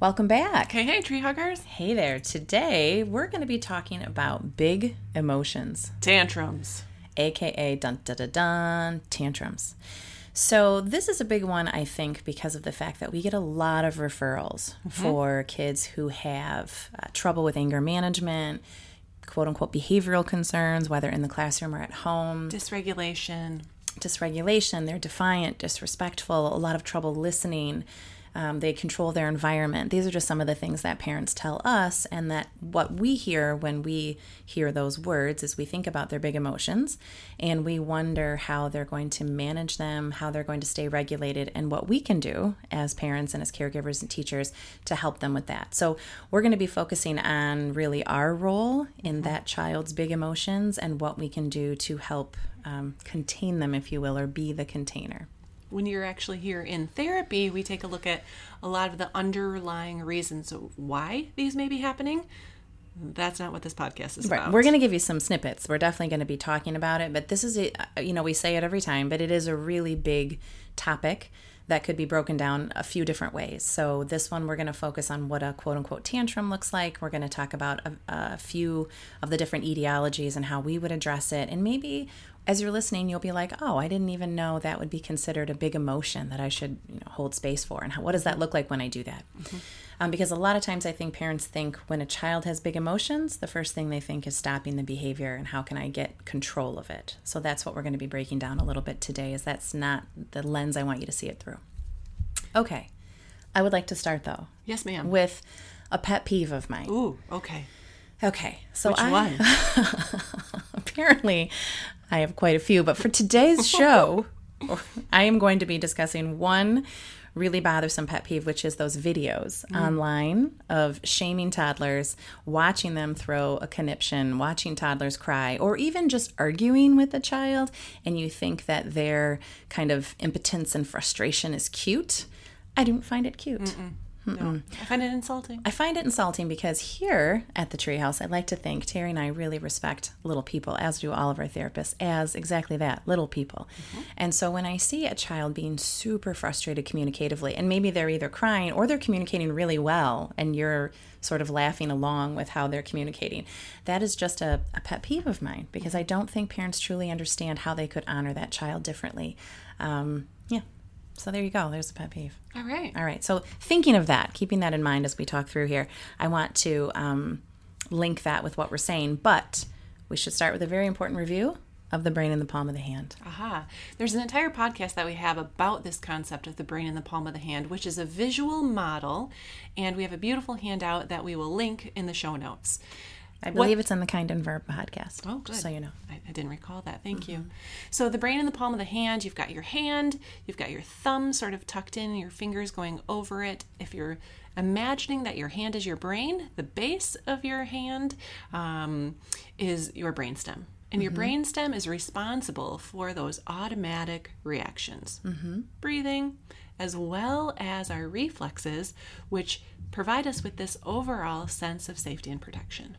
Welcome back. Hey, hey, tree huggers. Hey there. Today we're going to be talking about big emotions, Tantrums. aka dun dun dun dun tantrums. So this is a big one, I think, because of the fact that we get a lot of referrals for kids who have uh, trouble with anger management, quote unquote behavioral concerns, whether in the classroom or at home. Dysregulation. dysregulation, they're defiant, disrespectful, a lot of trouble listening. Um, they control their environment. These are just some of the things that parents tell us, and that what we hear when we hear those words is we think about their big emotions and we wonder how they're going to manage them, how they're going to stay regulated, and what we can do as parents and as caregivers and teachers to help them with that. So, we're going to be focusing on really our role in that child's big emotions and what we can do to help um, contain them, if you will, or be the container. When you're actually here in therapy, we take a look at a lot of the underlying reasons why these may be happening. That's not what this podcast is Right. about. We're going to give you some snippets. We're definitely going to be talking about it, but this is, a, uh, you know, we say it every time, but it is a really big topic that could be broken down a few different ways. So, this one, we're going to focus on what a quote unquote tantrum looks like. We're going to talk about a, a few of the different etiologies and how we would address it. And maybe as you're listening, you'll be like, oh, I didn't even know that would be considered a big emotion that I should you know, hold space for. And how, what does that look like when I do that? Um, because a lot of times I think parents think when a child has big emotions, the first thing they think is stopping the behavior and how can I get control of it. So that's what we're going to be breaking down a little bit today. Is that's not the lens I want you to see it through. Okay, I would like to start though yes, ma'am. with a pet peeve of mine. Ooh, okay. Okay, so Which I, one? apparently I have quite a few, but for today's show, I am going to be discussing one really bothersome pet peeve, which is those videos mm. online of shaming toddlers, watching them throw a conniption, watching toddlers cry, or even just arguing with a child, and you think that their kind of impotence and frustration is cute. I don't find it cute. No. I find it insulting. I find it insulting because here at the Treehouse, I like to think Terry and I really respect little people, as do all of our therapists, as exactly that little people. And so when I see a child being super frustrated communicatively, and maybe they're either crying or they're communicating really well, and you're sort of laughing along with how they're communicating, that is just a, a pet peeve of mine because I don't think parents truly understand how they could honor that child differently. Um. So there you go. There's a pet peeve. All right. All right. So, thinking of that, keeping that in mind as we talk through here, I want to um, link that with what we're saying. But we should start with a very important review of the brain in the palm of the hand. Aha. There's an entire podcast that we have about this concept of the brain in the palm of the hand, which is a visual model. And we have a beautiful handout that we will link in the show notes. I believe it's in the Kind and Verb podcast. Oh, good. Just so you know. I, I didn't recall that. Thank you. Mm-hmm. So, the brain in the palm of the hand, you've got your hand, you've got your thumb sort of tucked in, your fingers going over it. If you're imagining that your hand is your brain, the base of your hand um, is your brainstem. And your mm-hmm. brainstem is responsible for those automatic reactions mm-hmm. breathing, as well as our reflexes, which provide us with this overall sense of safety and protection.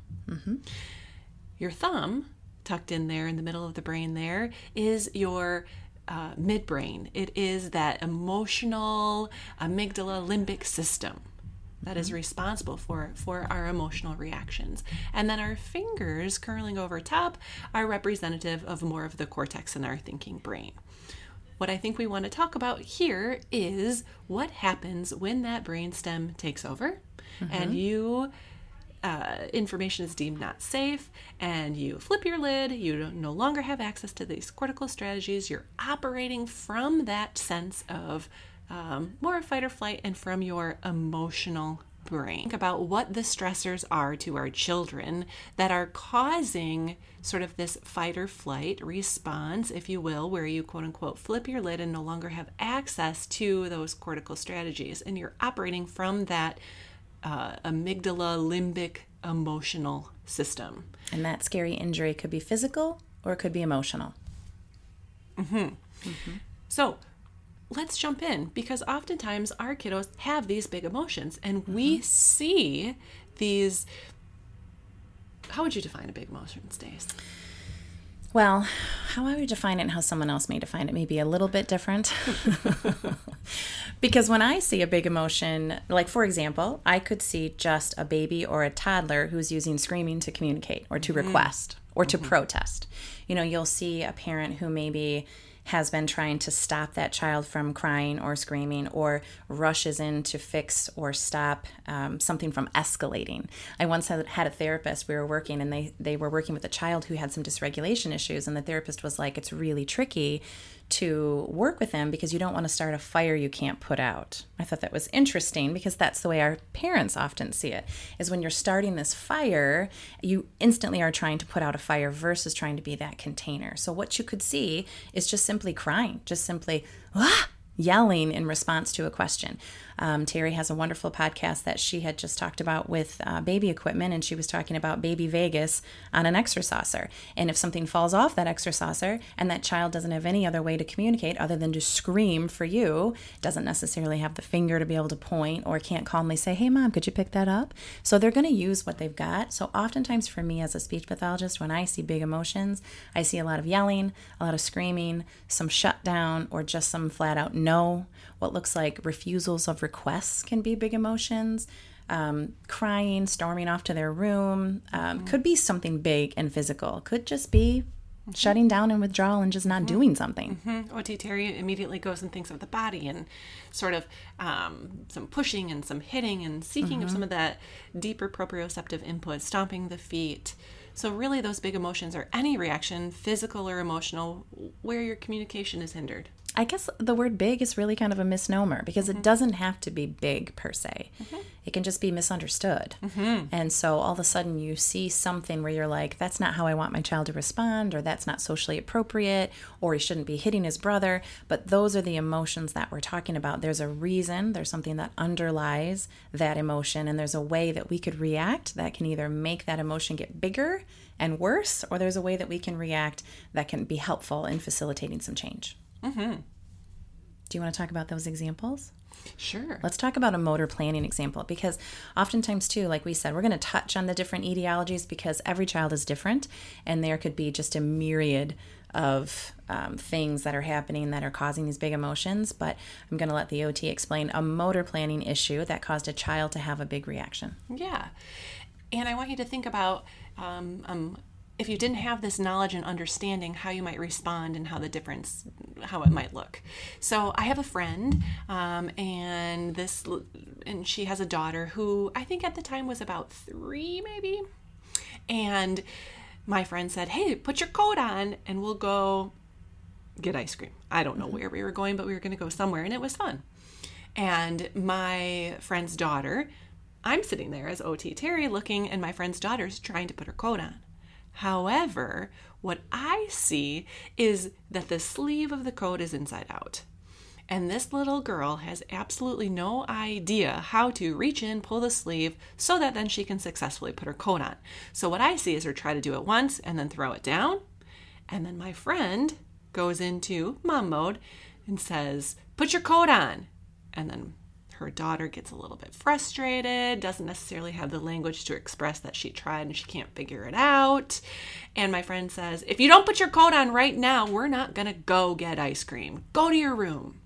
Your thumb, tucked in there in the middle of the brain, there is your uh, midbrain. It is that emotional amygdala limbic system that is responsible for for our emotional reactions. And then our fingers curling over top are representative of more of the cortex in our thinking brain. What I think we want to talk about here is what happens when that brainstem takes over and you uh, information is deemed not safe and you flip your lid, you no longer have access to these cortical strategies. You're operating from that sense of um, more of fight or flight and from your emotional About what the stressors are to our children that are causing sort of this fight or flight response, if you will, where you quote unquote flip your lid and no longer have access to those cortical strategies. And you're operating from that uh, amygdala limbic emotional system. And that scary injury could be physical or it could be emotional. So let's jump in because oftentimes our kiddos have these big emotions and we mm-hmm. see these. How would you define a big emotion, Stace? Well, how I would define it and how someone else may define it may be a little bit different. because when I see a big emotion, like for example, I could see just a baby or a toddler who's using screaming to communicate or to mm-hmm. request or to mm-hmm. protest. You know, you'll see a parent who maybe has been trying to stop that child from crying or screaming or rushes in to fix or stop um, something from escalating. I once had, had a therapist, we were working, and they, they were working with a child who had some dysregulation issues, and the therapist was like, It's really tricky to work with them because you don't want to start a fire you can't put out. I thought that was interesting because that's the way our parents often see it. Is when you're starting this fire, you instantly are trying to put out a fire versus trying to be that container. So what you could see is just simply crying, just simply ah, yelling in response to a question. Um, Terry has a wonderful podcast that she had just talked about with uh, baby equipment, and she was talking about baby Vegas on an ExerSaucer. And if something falls off that ExerSaucer and that child doesn't have any other way to communicate other than to scream for you, doesn't necessarily have the finger to be able to point or can't calmly say, Hey, mom, could you pick that up? So they're going to use what they've got. So oftentimes for me as a speech pathologist, when I see big emotions, I see a lot of yelling, a lot of screaming, some shutdown, or just some flat out no what looks like refusals of requests can be big emotions. Um, crying, storming off to their room, um, mm-hmm. could be something big and physical. Could just be mm-hmm. shutting down and withdrawal and just not mm-hmm. doing something. Mm-hmm. OT Terry immediately goes and thinks of the body and sort of um, some pushing and some hitting and seeking of mm-hmm. some of that deeper proprioceptive input, stomping the feet. So, really, those big emotions are any reaction, physical or emotional, where your communication is hindered. I guess the word big is really kind of a misnomer because mm-hmm. it doesn't have to be big per se. Mm-hmm. It can just be misunderstood. Mm-hmm. And so all of a sudden you see something where you're like, that's not how I want my child to respond, or that's not socially appropriate, or he shouldn't be hitting his brother. But those are the emotions that we're talking about. There's a reason, there's something that underlies that emotion, and there's a way that we could react that can either make that emotion get bigger and worse, or there's a way that we can react that can be helpful in facilitating some change. Mm-hmm. Do you want to talk about those examples? Sure. Let's talk about a motor planning example because oftentimes, too, like we said, we're going to touch on the different etiologies because every child is different and there could be just a myriad of um, things that are happening that are causing these big emotions. But I'm going to let the OT explain a motor planning issue that caused a child to have a big reaction. Yeah. And I want you to think about um, um, if you didn't have this knowledge and understanding how you might respond and how the difference how it might look. So i have a friend um, and this and she has a daughter who i think at the time was about three maybe. And my friend said hey put your coat on and we'll go get ice cream. I don't know mm-hmm. where we were going but we were going to go somewhere and it was fun. And my friend's daughter i'm sitting there as ot terry looking and my friend's daughter's trying to put her coat on However, what I see is that the sleeve of the coat is inside out. And this little girl has absolutely no idea how to reach in, pull the sleeve, so that then she can successfully put her coat on. So, what I see is her try to do it once and then throw it down. And then my friend goes into mom mode and says, Put your coat on. And then her daughter gets a little bit frustrated, doesn't necessarily have the language to express that she tried and she can't figure it out. And my friend says, If you don't put your coat on right now, we're not going to go get ice cream. Go to your room.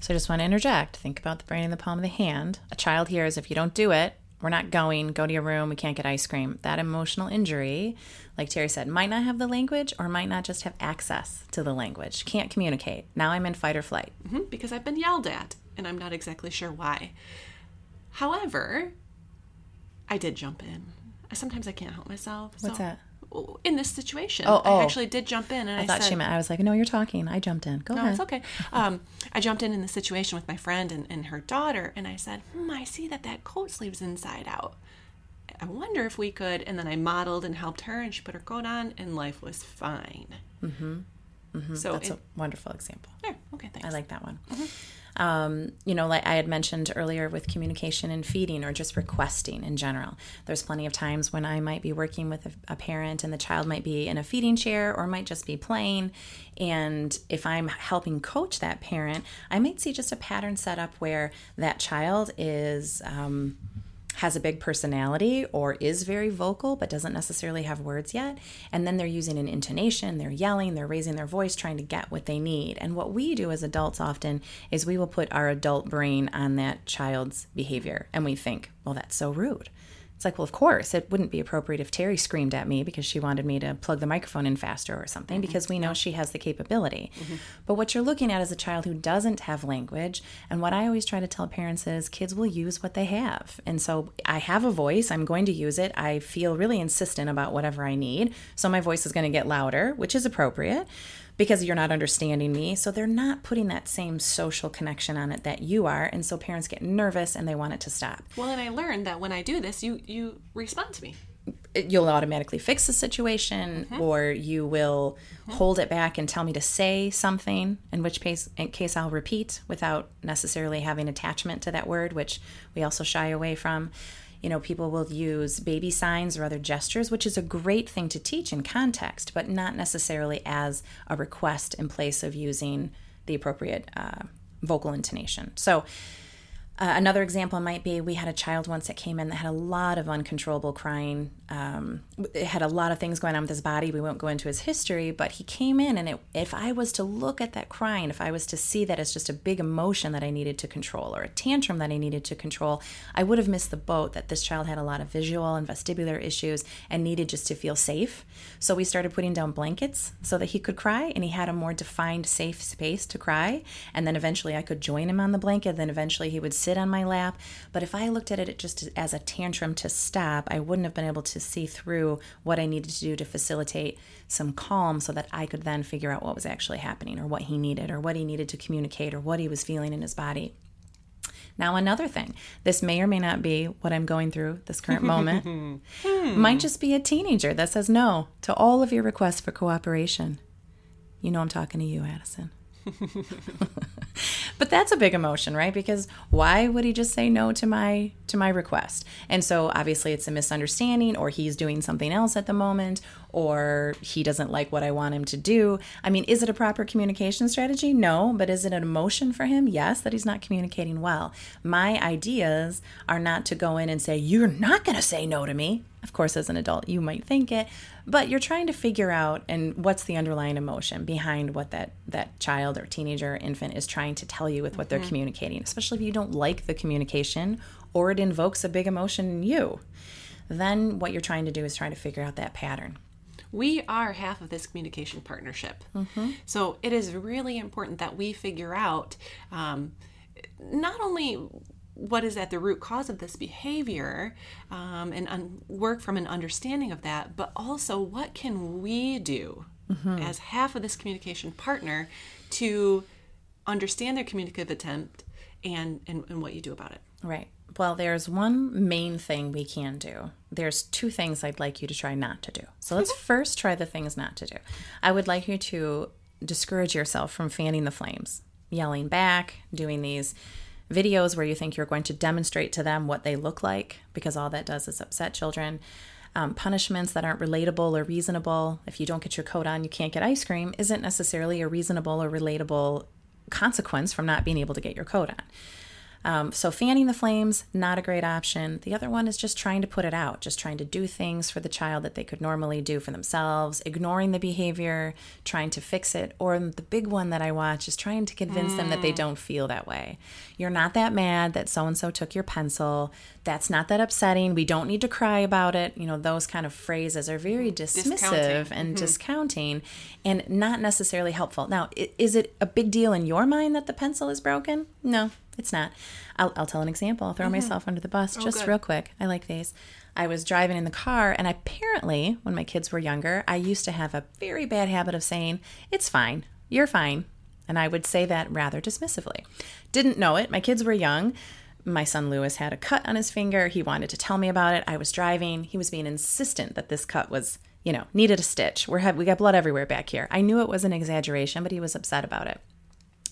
So I just want to interject. Think about the brain in the palm of the hand. A child hears, If you don't do it, we're not going, go to your room, we can't get ice cream. That emotional injury, like Terry said, might not have the language or might not just have access to the language, can't communicate. Now I'm in fight or flight. Mm-hmm, because I've been yelled at and I'm not exactly sure why. However, I did jump in. Sometimes I can't help myself. What's that? In this situation, oh, oh. I actually did jump in, and I, I thought said, she meant I was like, "No, you're talking." I jumped in. Go no, ahead. it's okay. Um, I jumped in in the situation with my friend and, and her daughter, and I said, hmm, "I see that that coat sleeve's inside out. I wonder if we could." And then I modeled and helped her, and she put her coat on, and life was fine. Mm-hmm. Mm-hmm. So that's it, a wonderful example. Yeah. Okay. Thanks. I like that one. Mm-hmm um, you know, like I had mentioned earlier with communication and feeding or just requesting in general. There's plenty of times when I might be working with a, a parent and the child might be in a feeding chair or might just be playing. And if I'm helping coach that parent, I might see just a pattern set up where that child is. Um, has a big personality or is very vocal but doesn't necessarily have words yet. And then they're using an intonation, they're yelling, they're raising their voice, trying to get what they need. And what we do as adults often is we will put our adult brain on that child's behavior and we think, well, that's so rude. It's like, well, of course, it wouldn't be appropriate if Terry screamed at me because she wanted me to plug the microphone in faster or something, mm-hmm. because we know she has the capability. Mm-hmm. But what you're looking at is a child who doesn't have language. And what I always try to tell parents is kids will use what they have. And so I have a voice, I'm going to use it. I feel really insistent about whatever I need. So my voice is going to get louder, which is appropriate because you're not understanding me. So they're not putting that same social connection on it that you are. And so parents get nervous and they want it to stop. Well, and I learned that when I do this, you you respond to me. You'll automatically fix the situation, mm-hmm. or you will mm-hmm. hold it back and tell me to say something. In which case, in case I'll repeat without necessarily having attachment to that word, which we also shy away from you know, people will use baby signs or other gestures, which is a great thing to teach in context, but not necessarily as a request in place of using the appropriate uh, vocal intonation. So, uh, another example might be we had a child once that came in that had a lot of uncontrollable crying. Um, it had a lot of things going on with his body. We won't go into his history, but he came in, and it, if I was to look at that crying, if I was to see that as just a big emotion that I needed to control or a tantrum that I needed to control, I would have missed the boat that this child had a lot of visual and vestibular issues and needed just to feel safe. So we started putting down blankets so that he could cry, and he had a more defined, safe space to cry. And then eventually I could join him on the blanket. Then eventually he would sit on my lap. But if I looked at it just as a tantrum to stop, I wouldn't have been able to see through what I needed to do to facilitate some calm so that I could then figure out what was actually happening or what he needed or what he needed to communicate or what he was feeling in his body. Now, another thing, this may or may not be what I'm going through this current moment. hmm. Might just be a teenager that says no to all of your requests for cooperation. You know, I'm talking to you, Addison. but that's a big emotion right? Because why would he just say no to my to my request? And so obviously it's a misunderstanding or he's doing something else at the moment or he doesn't like what i want him to do i mean is it a proper communication strategy no but is it an emotion for him yes that he's not communicating well my ideas are not to go in and say you're not going to say no to me of course, as an adult, you might think it, but you're trying to figure out and what's the underlying emotion behind what that that child or teenager or infant is trying to tell you with what mm-hmm. they're communicating, especially if you don't like the communication or it invokes a big emotion in you. Then what you're trying to do is trying to figure out that pattern. We are half of this communication partnership. Mm-hmm. So it is really important that we figure out um, not only what is at the root cause of this behavior um, and un- work from an understanding of that, but also what can we do mm-hmm. as half of this communication partner to understand their communicative attempt and, and, and what you do about it. Right. Well, there's one main thing we can do. There's two things I'd like you to try not to do. So let's first try the things not to do. I would like you to discourage yourself from fanning the flames, yelling back, doing these videos where you think you're going to demonstrate to them what they look like, because all that does is upset children. Um, punishments that aren't relatable or reasonable. If you don't get your coat on, you can't get ice cream, isn't necessarily a reasonable or relatable consequence from not being able to get your coat on. Um, so, fanning the flames, not a great option. The other one is just trying to put it out, just trying to do things for the child that they could normally do for themselves, ignoring the behavior, trying to fix it. Or the big one that I watch is trying to convince mm. them that they mm. don't feel that way. You're not that mad that so and so took your pencil. That's not that upsetting. We don't need to cry about it. You know, those kind of phrases are very dismissive and mm-hmm. discounting and not necessarily helpful. Now, is it a big deal in your mind that the pencil is broken? No, it's not. I'll, I'll tell an example. I'll throw mm-hmm. myself under the bus oh, just good. real quick. I like these. I was driving in the car, and apparently, when my kids were younger, I used to have a very bad habit of saying, It's fine. You're fine. And I would say that rather dismissively. Didn't know it. My kids were young. My son Lewis had a cut on his finger. He wanted to tell me about it. I was driving. He was being insistent that this cut was, you know, needed a stitch. We're we got blood everywhere back here. I knew it was an exaggeration, but he was upset about it.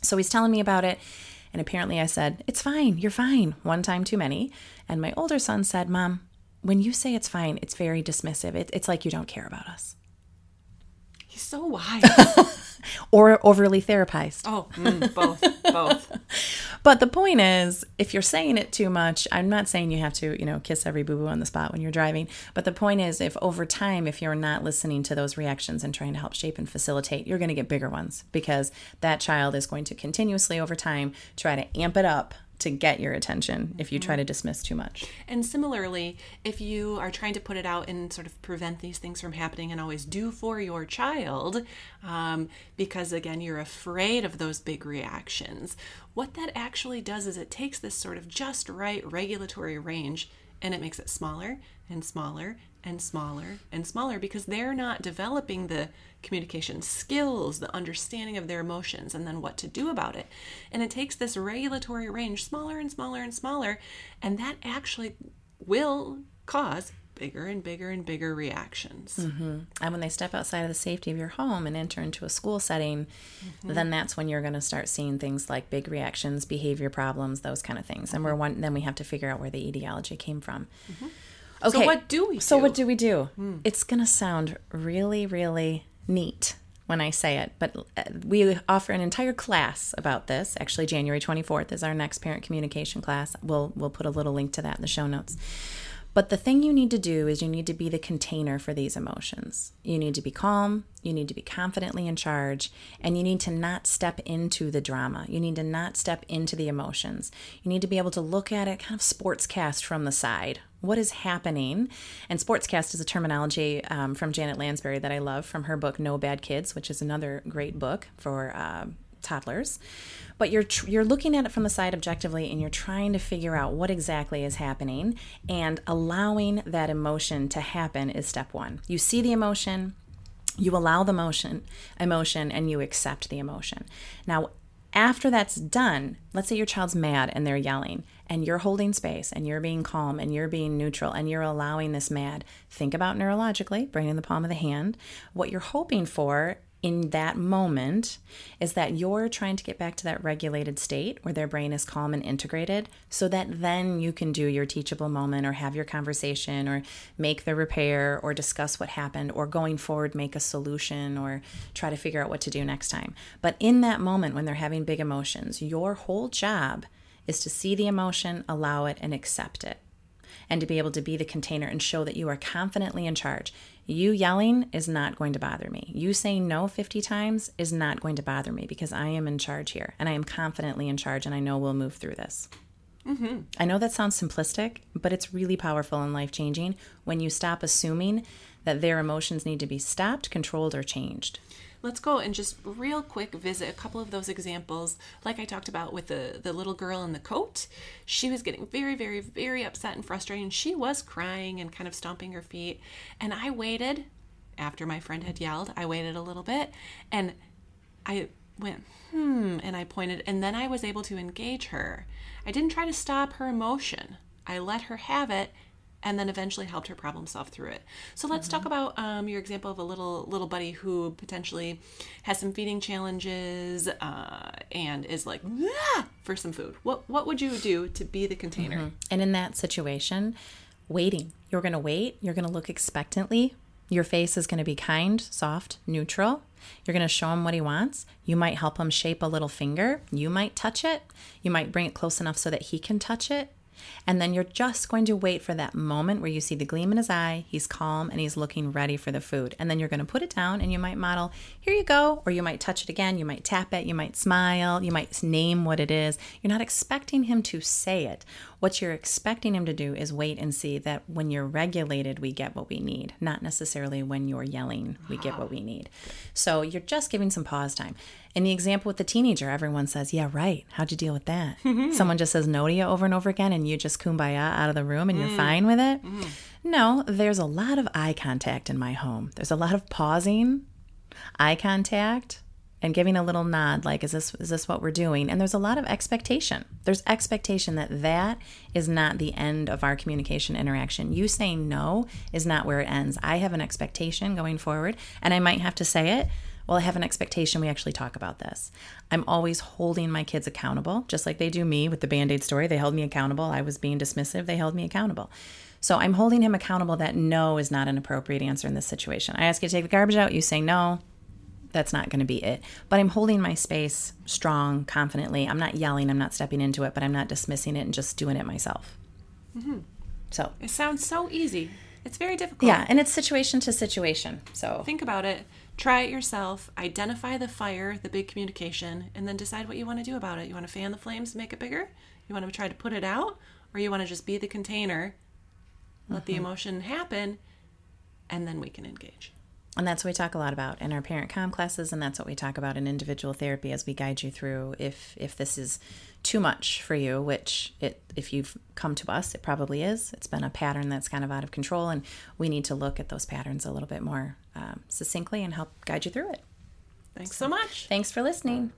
So he's telling me about it. And apparently I said, It's fine, you're fine, one time too many. And my older son said, Mom, when you say it's fine, it's very dismissive. It, it's like you don't care about us. He's so wise. or overly therapized. Oh, mm, both, both. But the point is, if you're saying it too much, I'm not saying you have to, you know, kiss every boo boo on the spot when you're driving. But the point is, if over time, if you're not listening to those reactions and trying to help shape and facilitate, you're going to get bigger ones because that child is going to continuously over time try to amp it up to get your attention if you try to dismiss too much. And similarly, if you are trying to put it out and sort of prevent these things from happening and always do for your child, um, because again, you're afraid of those big reactions, what that actually does is it takes this sort of just right regulatory range and it makes it smaller and smaller and smaller and smaller because they're not developing the communication skills, the understanding of their emotions, and then what to do about it. And it takes this regulatory range smaller and smaller and smaller, and that actually will cause bigger and bigger and bigger reactions. Mm-hmm. And when they step outside of the safety of your home and enter into a school setting, mm-hmm. then that's when you're going to start seeing things like big reactions, behavior problems, those kind of things. Mm-hmm. And we're one, then we have to figure out where the etiology came from. Mm-hmm. Okay. So what do we do? So what do we do? Mm. It's going to sound really, really neat when I say it, but uh, we offer an entire class about this. Actually, January 24th is our next parent communication class. We'll we'll put a little link to that in the show notes. But the thing you need to do is you need to be the container for these emotions. You need to be calm, you need to be confidently in charge, and you need to not step into the drama. You need to not step into the emotions. You need to be able to look at it kind of sportscast from the side. What is happening? And sportscast is a terminology um, from Janet Lansbury that I love from her book No Bad Kids, which is another great book for uh, toddlers but you're tr- you're looking at it from the side objectively and you're trying to figure out what exactly is happening and allowing that emotion to happen is step 1 you see the emotion you allow the motion emotion and you accept the emotion. Now after that's done let's say your child's mad and they're yelling and you're holding space and you're being calm and you're being neutral and you're allowing this mad think about neurologically brain in the palm of the hand. What you're hoping for in that moment is that you're trying to get back to that regulated state where their brain is calm and integrated so that then you can do your teachable moment or have your conversation or make the repair or discuss what happened or going forward make a solution or try to figure out what to do next time. But in that moment when they're having big emotions, your whole job is to see the emotion, allow it, and accept it and to be able to be the container and show that you are confidently in charge. You yelling is not going to bother me. You saying no 50 times is not going to bother me because I am in charge here and I am confidently in charge and I know we'll move through this. Mm-hmm. I know that sounds simplistic, but it's really powerful and life changing when you stop assuming that their emotions need to be stopped, controlled, or changed let's go and just real quick visit a couple of those examples like i talked about with the the little girl in the coat. She was getting very very very upset and frustrated. And she was crying and kind of stomping her feet. And i waited after my friend had yelled i waited a little bit and i went hmm and i pointed and then i was able to engage her. I didn't try to stop her emotion. I let her have it and then eventually helped her problem solve through it. So let's mm-hmm. talk about um, your example of a little little buddy who potentially has some feeding challenges uh, and is like ah! for some food. What what would you do to be the container? Mm-hmm. And in that situation, waiting. You're going to wait. You're going to look expectantly. Your face is going to be kind, soft, neutral. You're going to show him what he wants. You might help him shape a little finger. You might touch it. You might bring it close enough so that he can touch it. And then you're just going to wait for that moment where you see the gleam in his eye, he's calm, and he's looking ready for the food. And then you're going to put it down and you might model, here you go. Or you might touch it again, you might tap it, you might smile, you might name what it is. You're not expecting him to say it. What you're expecting him to do is wait and see that when you're regulated, we get what we need, not necessarily when you're yelling, we get what we need. So you're just giving some pause time. In the example with the teenager, everyone says, Yeah, right. How'd you deal with that? Someone just says no to you over and over again, and you just kumbaya out of the room and you're mm. fine with it. Mm. No, there's a lot of eye contact in my home. There's a lot of pausing, eye contact, and giving a little nod like is this is this what we're doing and there's a lot of expectation there's expectation that that is not the end of our communication interaction you saying no is not where it ends i have an expectation going forward and i might have to say it well, I have an expectation we actually talk about this. I'm always holding my kids accountable, just like they do me with the band aid story. They held me accountable. I was being dismissive. They held me accountable. So I'm holding him accountable that no is not an appropriate answer in this situation. I ask you to take the garbage out. You say no. That's not going to be it. But I'm holding my space strong, confidently. I'm not yelling, I'm not stepping into it, but I'm not dismissing it and just doing it myself. Mm-hmm. So it sounds so easy. It's very difficult. Yeah, and it's situation to situation. So think about it. Try it yourself. Identify the fire, the big communication, and then decide what you want to do about it. You want to fan the flames, make it bigger? You want to try to put it out? Or you want to just be the container, let mm-hmm. the emotion happen, and then we can engage. And that's what we talk a lot about in our parent com classes, and that's what we talk about in individual therapy as we guide you through if if this is too much for you, which it if you've come to us, it probably is. It's been a pattern that's kind of out of control, and we need to look at those patterns a little bit more um, succinctly and help guide you through it. Thanks so much. Thanks for listening.